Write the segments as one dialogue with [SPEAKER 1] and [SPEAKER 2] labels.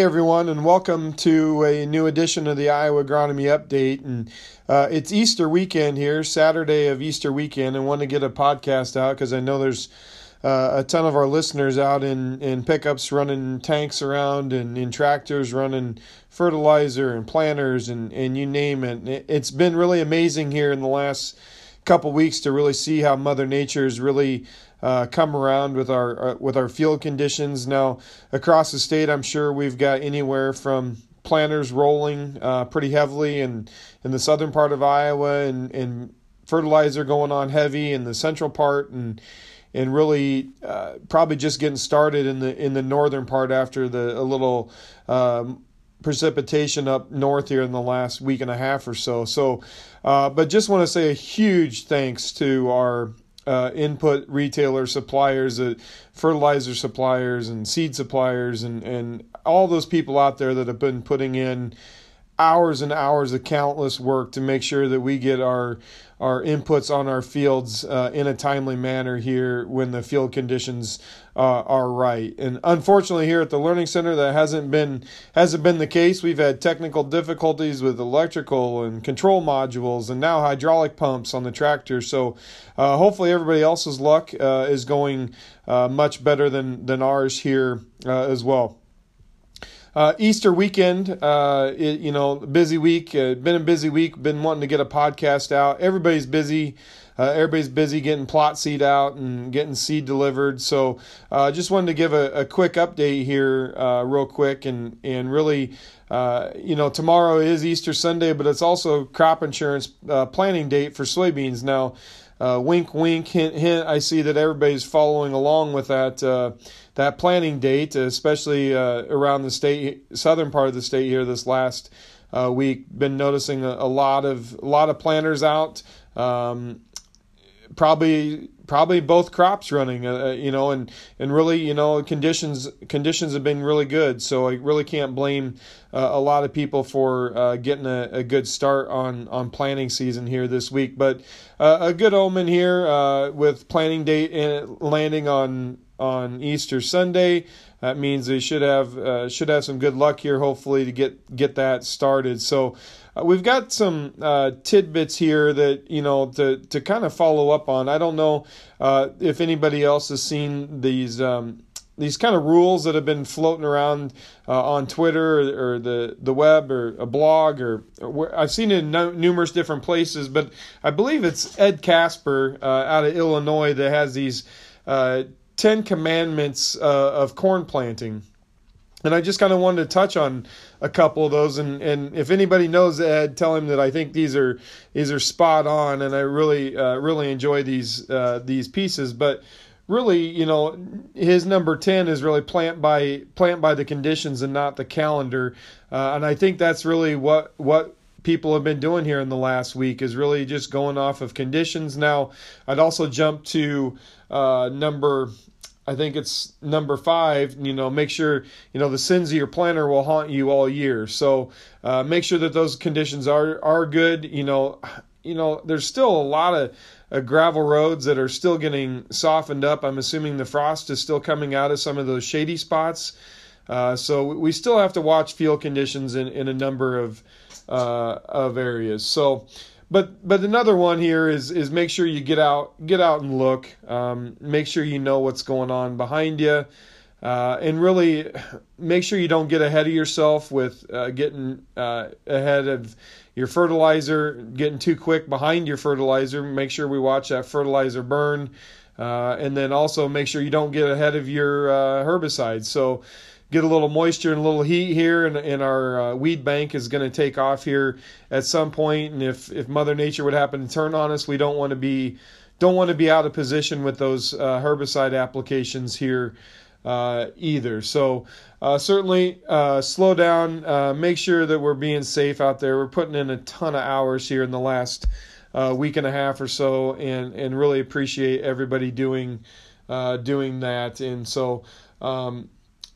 [SPEAKER 1] Hey everyone, and welcome to a new edition of the Iowa Agronomy Update. And uh, it's Easter weekend here, Saturday of Easter weekend, and want to get a podcast out because I know there's uh, a ton of our listeners out in, in pickups running tanks around and in tractors running fertilizer and planters and, and you name it. It's been really amazing here in the last couple weeks to really see how Mother Nature is really uh, come around with our uh, with our field conditions. Now across the state, I'm sure we've got anywhere from planters rolling uh, pretty heavily in in the southern part of Iowa and, and fertilizer going on heavy in the central part and and really uh, probably just getting started in the in the northern part after the a little um, precipitation up north here in the last week and a half or so. So, uh, but just want to say a huge thanks to our uh, input retailer suppliers, uh, fertilizer suppliers, and seed suppliers, and, and all those people out there that have been putting in hours and hours of countless work to make sure that we get our our inputs on our fields uh, in a timely manner here when the field conditions uh, are right. And unfortunately, here at the Learning Center, that hasn't been hasn't been the case. We've had technical difficulties with electrical and control modules, and now hydraulic pumps on the tractor. So uh, hopefully, everybody else's luck uh, is going uh, much better than than ours here uh, as well. Uh, Easter weekend, uh, it, you know, busy week. Uh, been a busy week. Been wanting to get a podcast out. Everybody's busy. Uh, everybody's busy getting plot seed out and getting seed delivered. So, uh, just wanted to give a, a quick update here, uh, real quick, and and really, you know, tomorrow is Easter Sunday, but it's also crop insurance planting date for soybeans. Now, wink, wink, hint, hint. I see that everybody's following along with that that planting date, especially uh, around the state, southern part of the state here this last uh, week. Been noticing a, a, lot of a lot of planters out. Um, probably probably both crops running uh, uh, you know and and really you know conditions conditions have been really good so i really can't blame uh, a lot of people for uh, getting a, a, good start on on planting season here this week but uh, a good omen here uh, with planting date landing on on Easter Sunday. That means they should have should have some good luck here, hopefully, to get get that started. So uh, we've got some uh, tidbits here that you know to to kind of follow up on. I don't know uh, if anybody else has seen these. Um, these kind of rules that have been floating around uh, on Twitter or, or, the, the web or a blog or, or I've seen it in no, numerous different places, but I believe it's Ed Casper uh, out of Illinois that has these uh, Ten Commandments of corn planting. And I just kind of wanted to touch on a couple of those, and, and if anybody knows Ed, tell him that I think these are these are spot on, and I really uh, really enjoy these uh, these pieces. But really, you know, his number ten is really plant by plant by the conditions and not the calendar, uh, and I think that's really what what people have been doing here in the last week is really just going off of conditions. Now, I'd also jump to uh, number I think it's number five. You know, make sure you know the sins of your planter will haunt you all year. So uh, make sure that those conditions are are good. You know, you know, there's still a lot of uh, gravel roads that are still getting softened up. I'm assuming the frost is still coming out of some of those shady spots. Uh, so we still have to watch field conditions in, in a number of uh, of areas. So but but another one here is is make sure you get out get out and look. Um, make sure you know what's going on behind you, uh, and really make sure you don't get ahead of yourself with uh, getting uh, ahead of your fertilizer, getting too quick behind your fertilizer. Make sure we watch that fertilizer burn, uh, and then also make sure you don't get ahead of your uh, herbicides. So get a little moisture and a little heat here, and, and our uh, weed bank is going to take off here at some point. And if if Mother Nature would happen to turn on us, we don't want to be don't want to be out of position with those uh, herbicide applications here uh, either. So uh, certainly uh, slow down. Uh, make sure that we're being safe out there. We're putting in a ton of hours here in the last week and a half or so, and and really appreciate everybody doing doing that. And so. Um,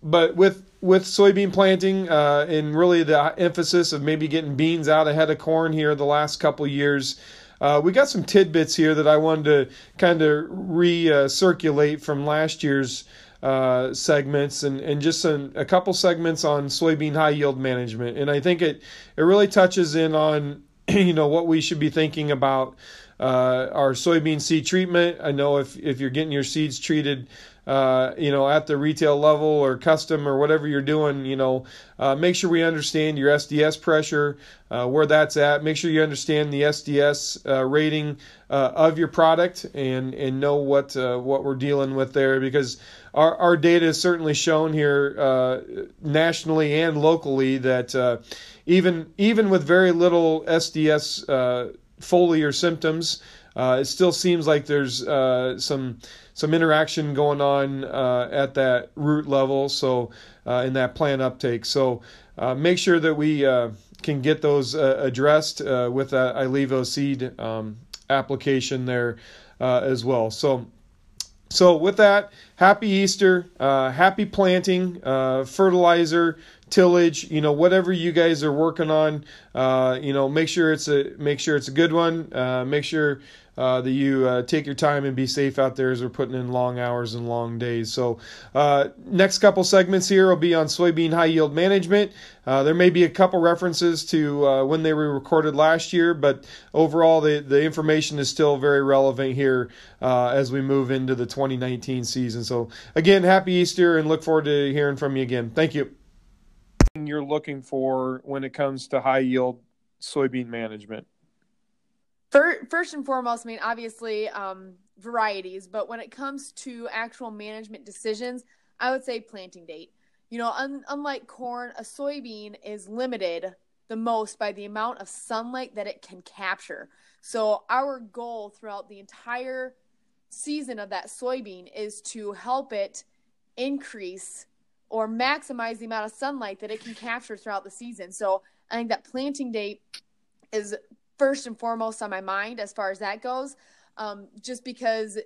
[SPEAKER 1] but with with soybean planting uh, and really the emphasis of maybe getting beans out ahead of corn here the last couple years, uh, we got some tidbits here that I wanted to kind of recirculate from last year's uh, segments and, and just a, a couple segments on soybean high yield management. And I think it, it really touches in on you know what we should be thinking about uh, our soybean seed treatment. I know if, if you're getting your seeds treated uh, you know, at the retail level or custom or whatever you're doing, you know, uh, make sure we understand your SDS pressure, uh, where that's at. Make sure you understand the SDS uh, rating uh, of your product and and know what uh, what we're dealing with there because our our data has certainly shown here nationally and locally that even even with very little SDS foliar symptoms, it still seems like there's some some interaction going on uh, at that root level. So uh, in that plant uptake. So uh, make sure that we uh, can get those uh, addressed uh, with that Ilevo seed um, application there as well. So. So with that, happy Easter, happy planting, fertilizer, tillage, you know, whatever you guys are working on, uh, you know, make sure it's a make sure it's a good one. Uh, make sure uh, that you uh, take your time and be safe out there as we're putting in long hours and long days. So, uh, next couple segments here will be on soybean high yield management. Uh, there may be a couple references to when they were recorded last year, but overall, the, the information is still very relevant here as we move into the 2019 season. So, again, happy Easter and look forward to hearing from you again. Thank you. You're looking for when it comes to high yield soybean management.
[SPEAKER 2] First and foremost, I mean, obviously, um, varieties, but when it comes to actual management decisions, I would say planting date. You know, un- unlike corn, a soybean is limited the most by the amount of sunlight that it can capture. So, our goal throughout the entire season of that soybean is to help it increase or maximize the amount of sunlight that it can capture throughout the season. So, I think that planting date is first and foremost on my mind as far as that goes, um, just because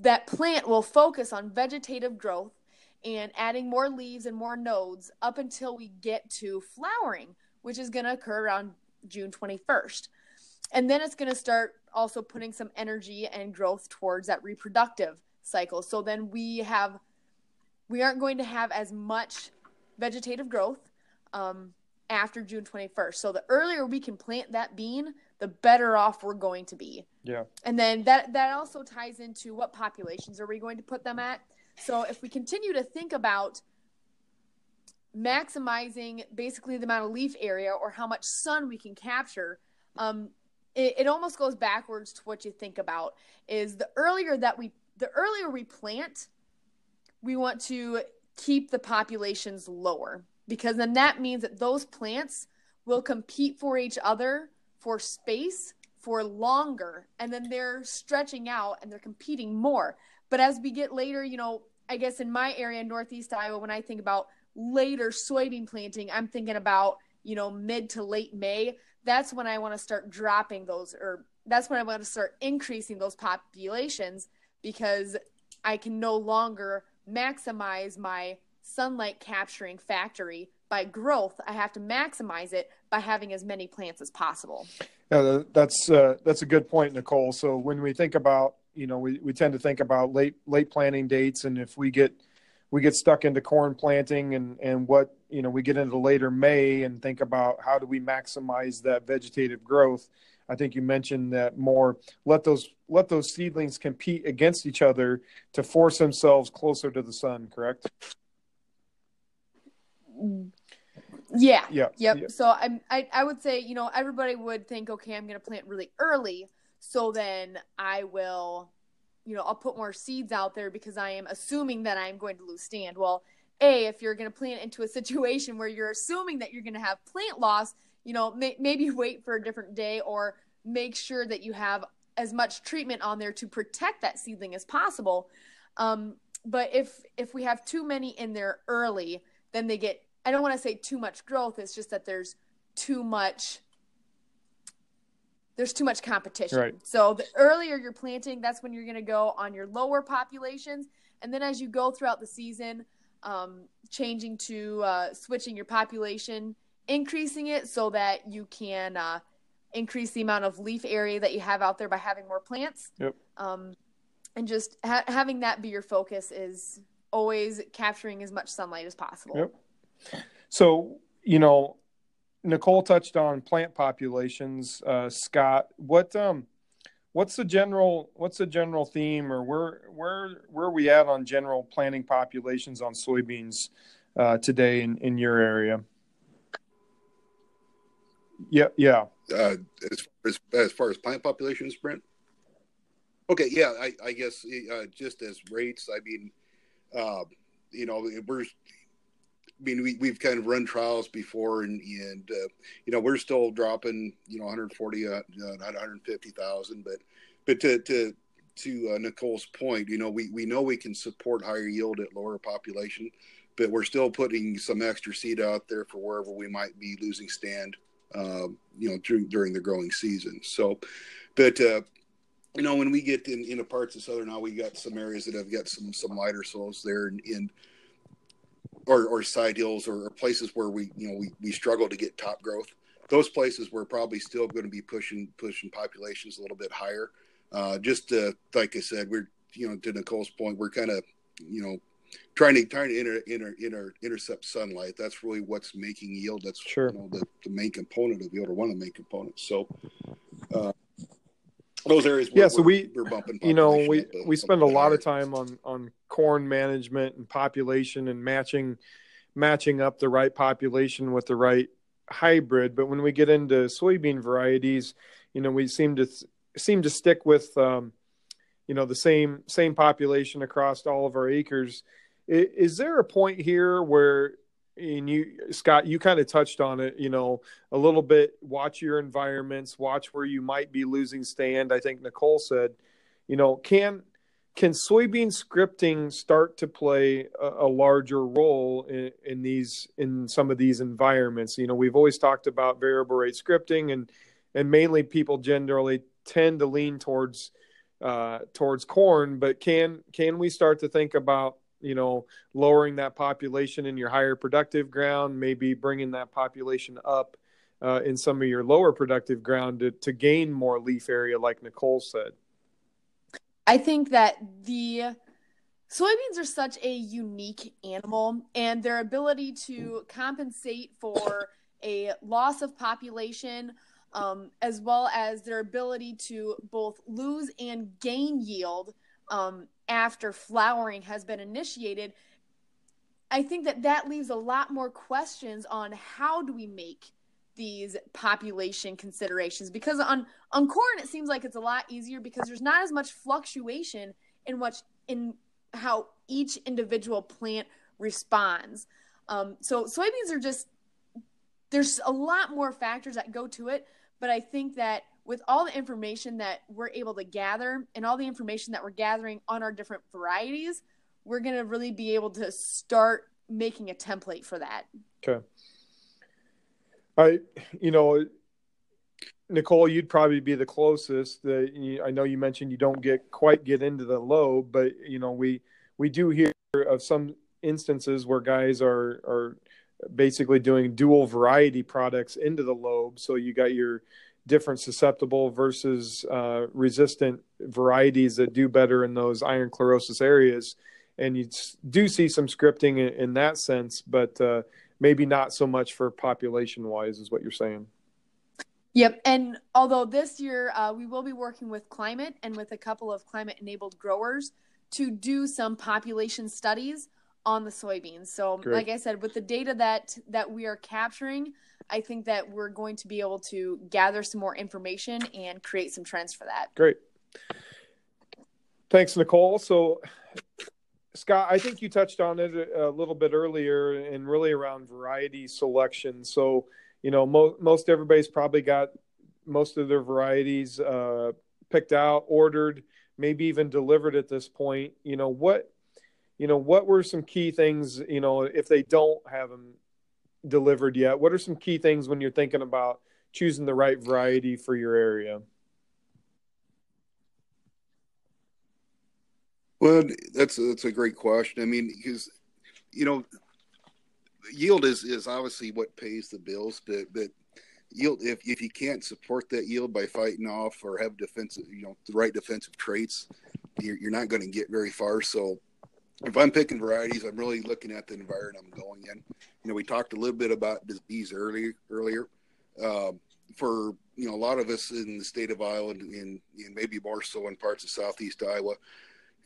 [SPEAKER 2] that plant will focus on vegetative growth and adding more leaves and more nodes up until we get to flowering, which is going to occur around June 21st. And then it's going to start also putting some energy and growth towards that reproductive cycle. So then we have, we aren't going to have as much vegetative growth. Um, after June 21st. So the earlier we can plant that bean, the better off we're going to be.
[SPEAKER 1] Yeah.
[SPEAKER 2] And then that that also ties into what populations are we going to put them at? So if we continue to think about maximizing basically the amount of leaf area or how much sun we can capture, um, it, it almost goes backwards to what you think about is the earlier that we the earlier we plant, we want to keep the populations lower because then that means that those plants will compete for each other for space for longer and then they're stretching out and they're competing more. But as we get later you know i guess in my area northeast iowa when i think about later soybean planting i'm thinking about you know mid to late may. That's when i want to start dropping those or that's when i want to start increasing those populations because i can no longer maximize my sunlight capturing factory by growth i have to maximize it by having as many plants as possible.
[SPEAKER 1] Yeah that's uh, that's a good point nicole. So when we think about you know we, we tend to think about late late planting dates and if we get we get stuck into corn planting and and what you know we get into later may and think about how do we maximize that vegetative growth i think you mentioned that more let those let those seedlings compete against each other to force themselves closer to the sun correct
[SPEAKER 2] yeah.
[SPEAKER 1] Yeah.
[SPEAKER 2] Yep.
[SPEAKER 1] Yeah.
[SPEAKER 2] So I, I I would say you know everybody would think okay I'm going to plant really early so then I will you know I'll put more seeds out there because I am assuming that I'm going to lose stand. Well, a if you're going to plant into a situation where you're assuming that you're going to have plant loss, you know may, maybe wait for a different day or make sure that you have as much treatment on there to protect that seedling as possible. Um, but if if we have too many in there early, then they get I don't want to say too much growth. It's just that there's too much there's too much competition.
[SPEAKER 1] Right.
[SPEAKER 2] So the earlier you're planting, that's when you're going to go on your lower populations, and then as you go throughout the season, um, changing to uh, switching your population, increasing it so that you can uh, increase the amount of leaf area that you have out there by having more plants.
[SPEAKER 1] Yep.
[SPEAKER 2] Um, and just ha- having that be your focus is always capturing as much sunlight as possible.
[SPEAKER 1] Yep. So, you know, Nicole touched on plant populations. Uh, Scott, what um, what's the general what's the general theme, or where where where are we at on general planting populations on soybeans uh, today in in your area? Yeah, yeah.
[SPEAKER 3] Uh, as, as as far as plant populations, Brent. Okay, yeah, I, I guess uh, just as rates, I mean, uh, you know, we're I mean, we, we've kind of run trials before, and and uh, you know we're still dropping, you know, 140, uh, not 150,000, but but to to to uh, Nicole's point, you know, we we know we can support higher yield at lower population, but we're still putting some extra seed out there for wherever we might be losing stand, uh, you know, during during the growing season. So, but uh, you know, when we get in into parts of southern now, we got some areas that have got some some lighter soils there, and, and or, or side hills or, or, places where we you know we, we struggle to get top growth those places we're probably still going to be pushing pushing populations a little bit higher uh, just to, like i said we're you know to nicole's point we're kind of you know trying to trying to inter, inter, inter, intercept sunlight. That's really what's making yield. That's
[SPEAKER 1] sure.
[SPEAKER 3] you know the, the main component of yield or one of the main components. So uh, those areas
[SPEAKER 1] yeah so we you know we we spend a lot of time on on corn management and population and matching matching up the right population with the right hybrid. But when we get into soybean varieties you know we seem to seem to stick with um, you know the same same population across all of our acres is there a point here where and you scott you kind of touched on it you know a little bit watch your environments watch where you might be losing stand. I think nicole said you know can can soybean scripting start to play a, a larger role in, in, these in some of these environments? You know we've always talked about variable rate scripting and and mainly people generally tend to lean towards uh, towards corn but can can we start to think about you know lowering that population in your higher productive ground maybe bringing that population up uh, in some of your lower productive ground to, to gain more leaf area like nicole said.
[SPEAKER 2] I think that the soybeans are such a unique animal and their ability to compensate for a loss of population um, as well as their ability to both lose and gain yield um, after flowering has been initiated, I think that that leaves a lot more questions on how do we make these population considerations because on on corn it seems like it's a lot easier because there's not as much fluctuation in what in how each individual plant responds. Um, so soybeans are just there's a lot more factors that go to it, but I think that with all the information that we're able to gather and all the information that we're gathering on our different varieties, we're going to really be able to start making a template for that.
[SPEAKER 1] Okay. I, you know, Nicole, you'd probably be the closest. The, I know you mentioned you don't get quite get into the lobe, but you know we we do hear of some instances where guys are are basically doing dual variety products into the lobe. So you got your different susceptible versus uh, resistant varieties that do better in those iron chlorosis areas. And you do see some scripting in, in that sense, but uh, maybe not so much for population wise, is what you're saying.
[SPEAKER 2] Yep. And although this year uh, we will be working with climate and with a couple of climate enabled growers to do some population studies on the soybeans. So, Great. like I said, with the data that that we are capturing, I think that we're going to be able to gather some more information and create some trends for that.
[SPEAKER 1] Great. Thanks, Nicole. So, Scott, I think you touched on it a little bit earlier and really around variety selection. So, you know, mo- most everybody's probably got most of their varieties uh, picked out, ordered, maybe even delivered at this point. You know, what you know what were some key things you know if they don't have them delivered yet. What are some key things when you're thinking about choosing the right variety for your area?
[SPEAKER 3] Well, that's that's a great question. I mean, because you know, yield is is obviously what pays the bills, but but yield if if you can't support that yield by fighting off or have defensive, you know, the right defensive traits, you're, you're not going to get very far. So if I'm picking varieties, I'm really looking at the environment I'm going in. You know, we talked a little bit about disease earlier. Earlier, uh, for you know, a lot of us in the state of Iowa, and, and, and maybe more so in parts of southeast Iowa,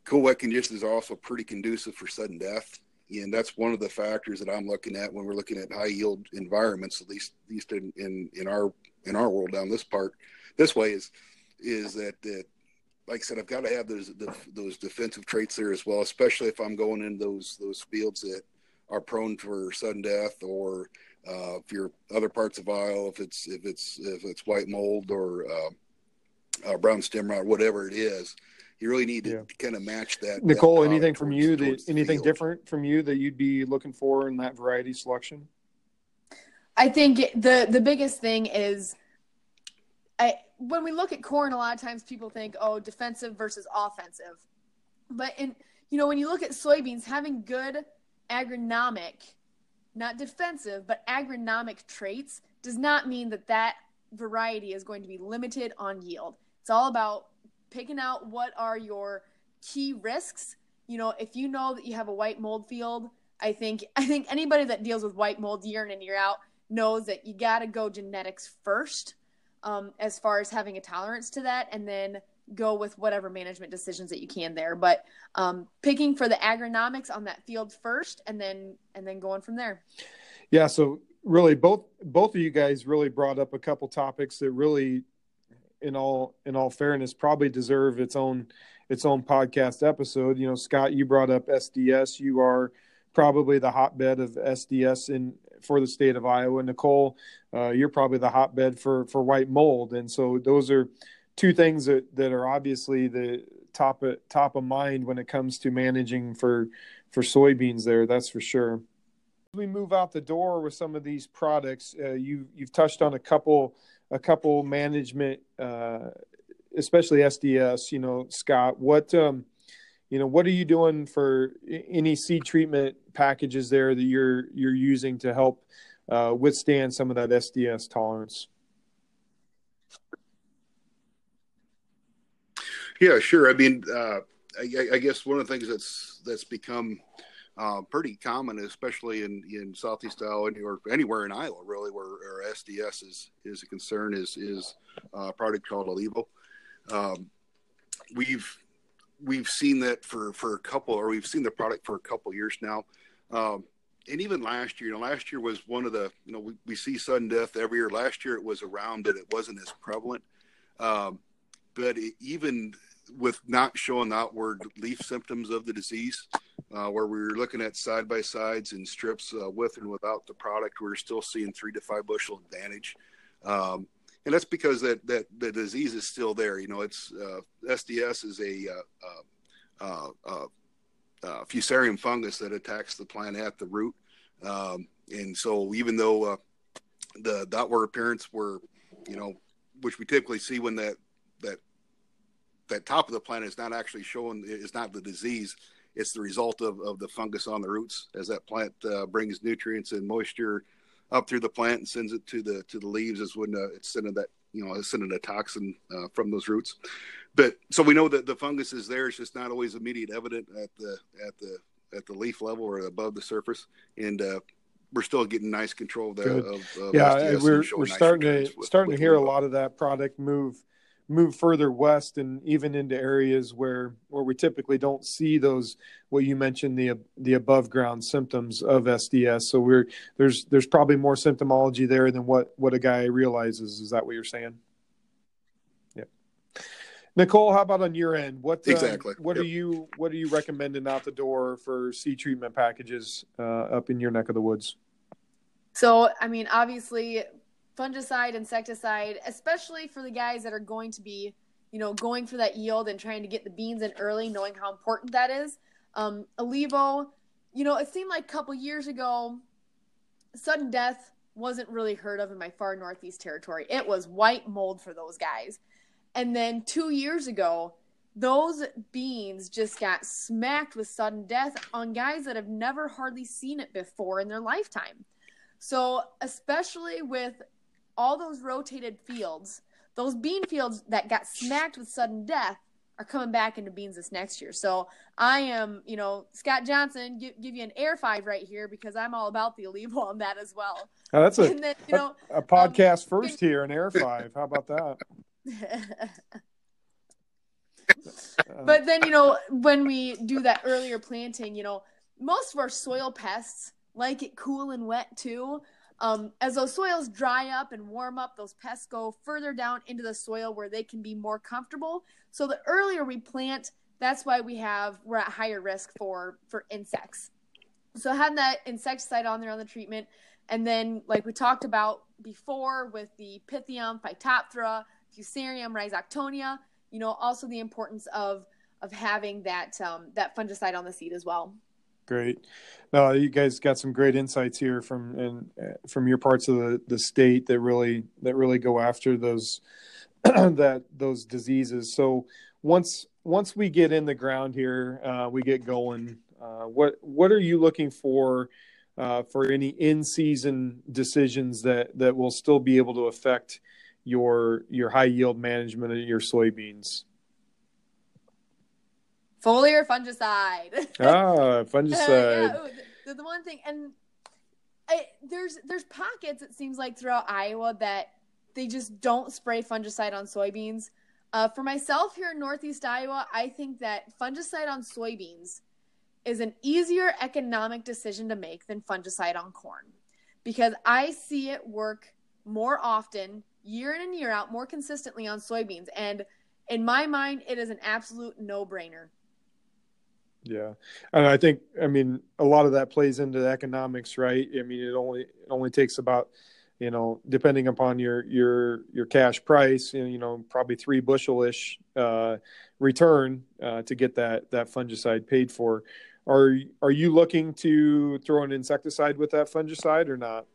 [SPEAKER 3] cool wet conditions are also pretty conducive for sudden death, and that's one of the factors that I'm looking at when we're looking at high yield environments. At least, at least in, in, in our in our world down this part, this way is is that that like I said, I've got to have those those defensive traits there as well, especially if I'm going in those those fields that are prone for sudden death, or uh, if you're other parts of Iowa, if it's if it's if it's white mold or uh, uh, brown stem rot, whatever it is, you really need to yeah. kind of match that.
[SPEAKER 1] Nicole, that anything from you that anything field. different from you that you'd be looking for in that variety selection?
[SPEAKER 2] I think the the biggest thing is I when we look at corn, a lot of times people think, oh, defensive versus offensive. But in you know, when you look at soybeans, having good agronomic, not defensive, but agronomic traits does not mean that that variety is going to be limited on yield. It's all about picking out what are your key risks. You know, if you know that you have a white mold field, I think I think anybody that deals with white mold year in and year out knows that you got to go genetics first um, as far as having a tolerance to that, and then go with whatever management decisions that you can there. But um, picking for the agronomics on that field first, and then and then going from there.
[SPEAKER 1] Yeah. So really, both both of you guys really brought up a couple topics that really, in all in all fairness, probably deserve its own its own podcast episode. You know, Scott, you brought up SDS. You are probably the hotbed of SDS in for the state of Iowa. Nicole, uh, you're probably the hotbed for for white mold, and so those are two things that that are obviously the top of, top of mind when it comes to managing for for soybeans. There, that's for sure. We move out the door with some of these products, uh, you you've touched on a couple a couple management, uh, especially SDS. You know, Scott, what um, you know what are you doing for any seed treatment packages there that you're you're using to help uh, withstand some of that SDS tolerance?
[SPEAKER 3] Yeah, sure. I mean, uh, I, I, guess one of the things that's that's become uh, pretty common, especially in, in Southeast Iowa or anywhere in Iowa, really, where, where SDS is is a concern, is is a product called Ilevo. Um, we've we've seen that for for a couple, or we've seen the product for a couple years now. Um, and even last year, you know, last year was one of the, you know, we, we see sudden death every year. Last year it was around, but it wasn't as prevalent. Um, but it, even with not showing outward leaf symptoms of the disease, uh, where we were looking at side by sides and strips uh, with and without the product, we are still seeing three to five bushel advantage. Um, and that's because that that the disease is still there. You know, it's uh, SDS is a uh, uh, uh, uh, fusarium fungus that attacks the plant at the root, um, and so even though uh, the, outward appearance were, you know, which we typically see when that that that top of the plant is not actually showing is not the disease it's the result of, of the fungus on the roots as that plant uh, brings nutrients and moisture up through the plant and sends it to the to the leaves is when uh, it's sending that you know it's sending a toxin uh, from those roots. But so we know that the fungus is there. It's just not always immediate evident at the at the at the leaf level or above the surface, and uh, we're still getting nice control that. Of,
[SPEAKER 1] of yeah, we're we're nice starting to starting with to hear a lot of that product move move further west and even into areas where where we typically don't see those what you mentioned the the above ground symptoms of SDS. So we're there's there's probably more symptomology there than what what a guy realizes. Is that what you're saying? Yeah. Nicole, how about on your end? What
[SPEAKER 3] uh, exactly?
[SPEAKER 1] what yep. are you what are you recommending out the door for seed treatment packages uh, up in your neck of the woods?
[SPEAKER 2] So, I mean, obviously, fungicide, insecticide, especially for the guys that are going to be, you know, going for that yield and trying to get the beans in early, knowing how important that is. Um, Ilevo, you know, it seemed like a couple years ago, sudden death wasn't really heard of in my far northeast territory. It was white mold for those guys. And then two years ago, those beans just got smacked with sudden death on guys that have never hardly seen it before in their lifetime. So, especially with all those rotated fields, those bean fields that got smacked with sudden death are coming back into beans this next year. So I am, you know, Scott Johnson, give, give you an air five right here because I'm all about the Ilevo on that as well.
[SPEAKER 1] Oh, that's a, then, you know, a, a podcast um, first here, an air five. How about that?
[SPEAKER 2] but then, you know, when we do that earlier planting, you know, most of our soil pests like it cool and wet too. Um, as those soils dry up and warm up, those pests go further down into the soil where they can be more comfortable. So the earlier we plant, that's why we have we're at higher risk for for insects. So having that insecticide on there on the treatment, and then like we talked about before with the Pythium, Phytophthora, Fusarium, Rhizoctonia, you know, also the importance of of having that um, that fungicide on the seed as well.
[SPEAKER 1] Great. No, you guys got some great insights here from and uh, from your parts of the, the state that really that really go after those that those diseases. So once once we get in the ground here, uh, we get going. Uh, what what are you looking for uh, for any in season decisions that that will still be able to affect your your high yield management of your soybeans?
[SPEAKER 2] Foliar fungicide.
[SPEAKER 1] ah, fungicide.
[SPEAKER 2] yeah, the, the, one thing, and I, there's there's pockets it seems like throughout Iowa that they just don't spray fungicide on soybeans. Uh, for myself here in Northeast Iowa, I think that fungicide on soybeans is an easier economic decision to make than fungicide on corn because I see it work more often, year in and year out, more consistently on soybeans. And in my mind, it is an absolute no brainer.
[SPEAKER 1] Yeah, and I think I mean a lot of that plays into the economics, right? I mean, it only it only takes about you know depending upon your your your cash price, you know, probably three bushelish uh, return uh, to get that that fungicide paid for. Are are you looking to throw an insecticide with that fungicide or not?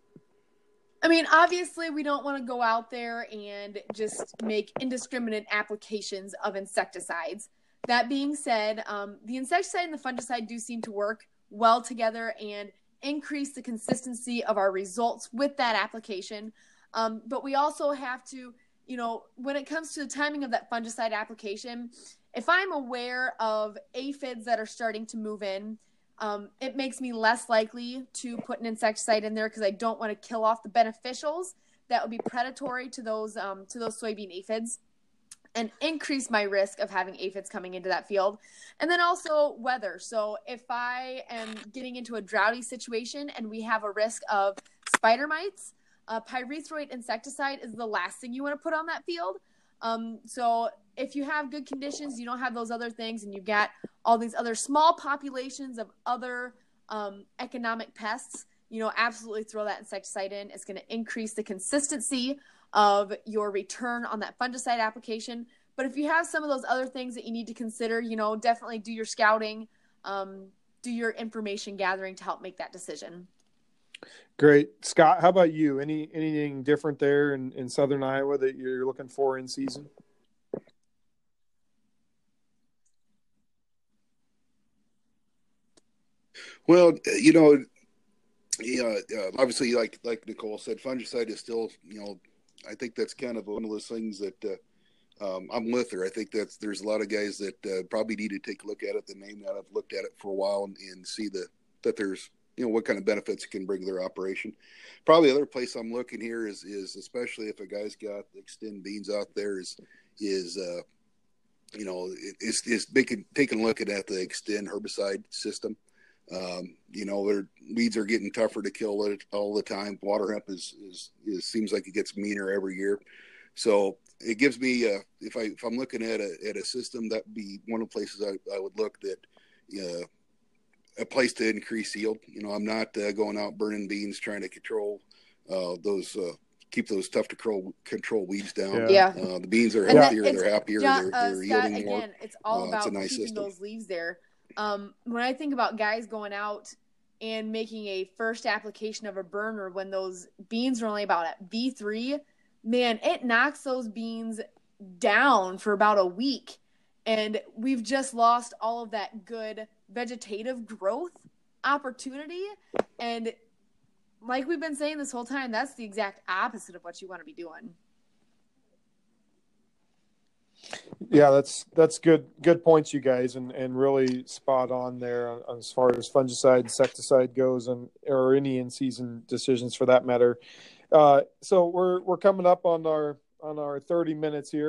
[SPEAKER 2] I mean, obviously, we don't want to go out there and just make indiscriminate applications of insecticides. That being said, um, the insecticide and the fungicide do seem to work well together and increase the consistency of our results with that application. Um, but we also have to, you know, when it comes to the timing of that fungicide application, if I'm aware of aphids that are starting to move in, um, it makes me less likely to put an insecticide in there because I don't want to kill off the beneficials that would be predatory to those um, to those soybean aphids and increase my risk of having aphids coming into that field. And then also weather. So if I am getting into a droughty situation and we have a risk of spider mites, uh, pyrethroid insecticide is the last thing you want to put on that field. Um, so if you have good conditions, you don't have those other things, and you've got all these other small populations of other um, economic pests, you know, absolutely throw that insecticide in. It's going to increase the consistency of your return on that fungicide application. But if you have some of those other things that you need to consider, you know, definitely do your scouting, um, do your information gathering to help make that decision.
[SPEAKER 1] Great, Scott. How about you? Any anything different there in, in Southern Iowa that you're looking for in season?
[SPEAKER 3] Well, you know, yeah, uh, obviously, like like Nicole said, fungicide is still you know I think that's kind of one of those things that uh, um, I'm with her. I think that's there's a lot of guys that uh, probably need to take a look at it the name that have looked at it for a while and, and see the that there's you know what kind of benefits it can bring their operation. Probably other place I'm looking here is is especially if a guy's got Xtend beans out there is is uh, you know is is making taking a look at the Xtend herbicide system. Um, you know, their weeds are getting tougher to kill it all the time. Water hemp is, is, is seems like it gets meaner every year. So it gives me, uh, if I if I'm looking at a at a system, that'd be one of the places I, I would look that, uh, a place to increase yield. You know, I'm not uh, going out burning beans trying to control uh, those uh, keep those tough to control control weeds down.
[SPEAKER 2] Yeah,
[SPEAKER 3] uh, the beans are healthier, they're happier, John, they're, they're Scott, yielding more.
[SPEAKER 2] Again, it's all uh, about it's nice keeping system. those leaves there. Um, when I think about guys going out and making a first application of a burner when those beans are only about at V3, man, it knocks those beans down for about a week. And we've just lost all of that good vegetative growth opportunity. And like we've been saying this whole time, that's the exact opposite of what you want to be doing.
[SPEAKER 1] Yeah, that's that's good good points, you guys, and and really spot on there as far as fungicide, insecticide goes, and or any in season decisions for that matter. Uh, so we're we're coming up on our on our thirty minutes here.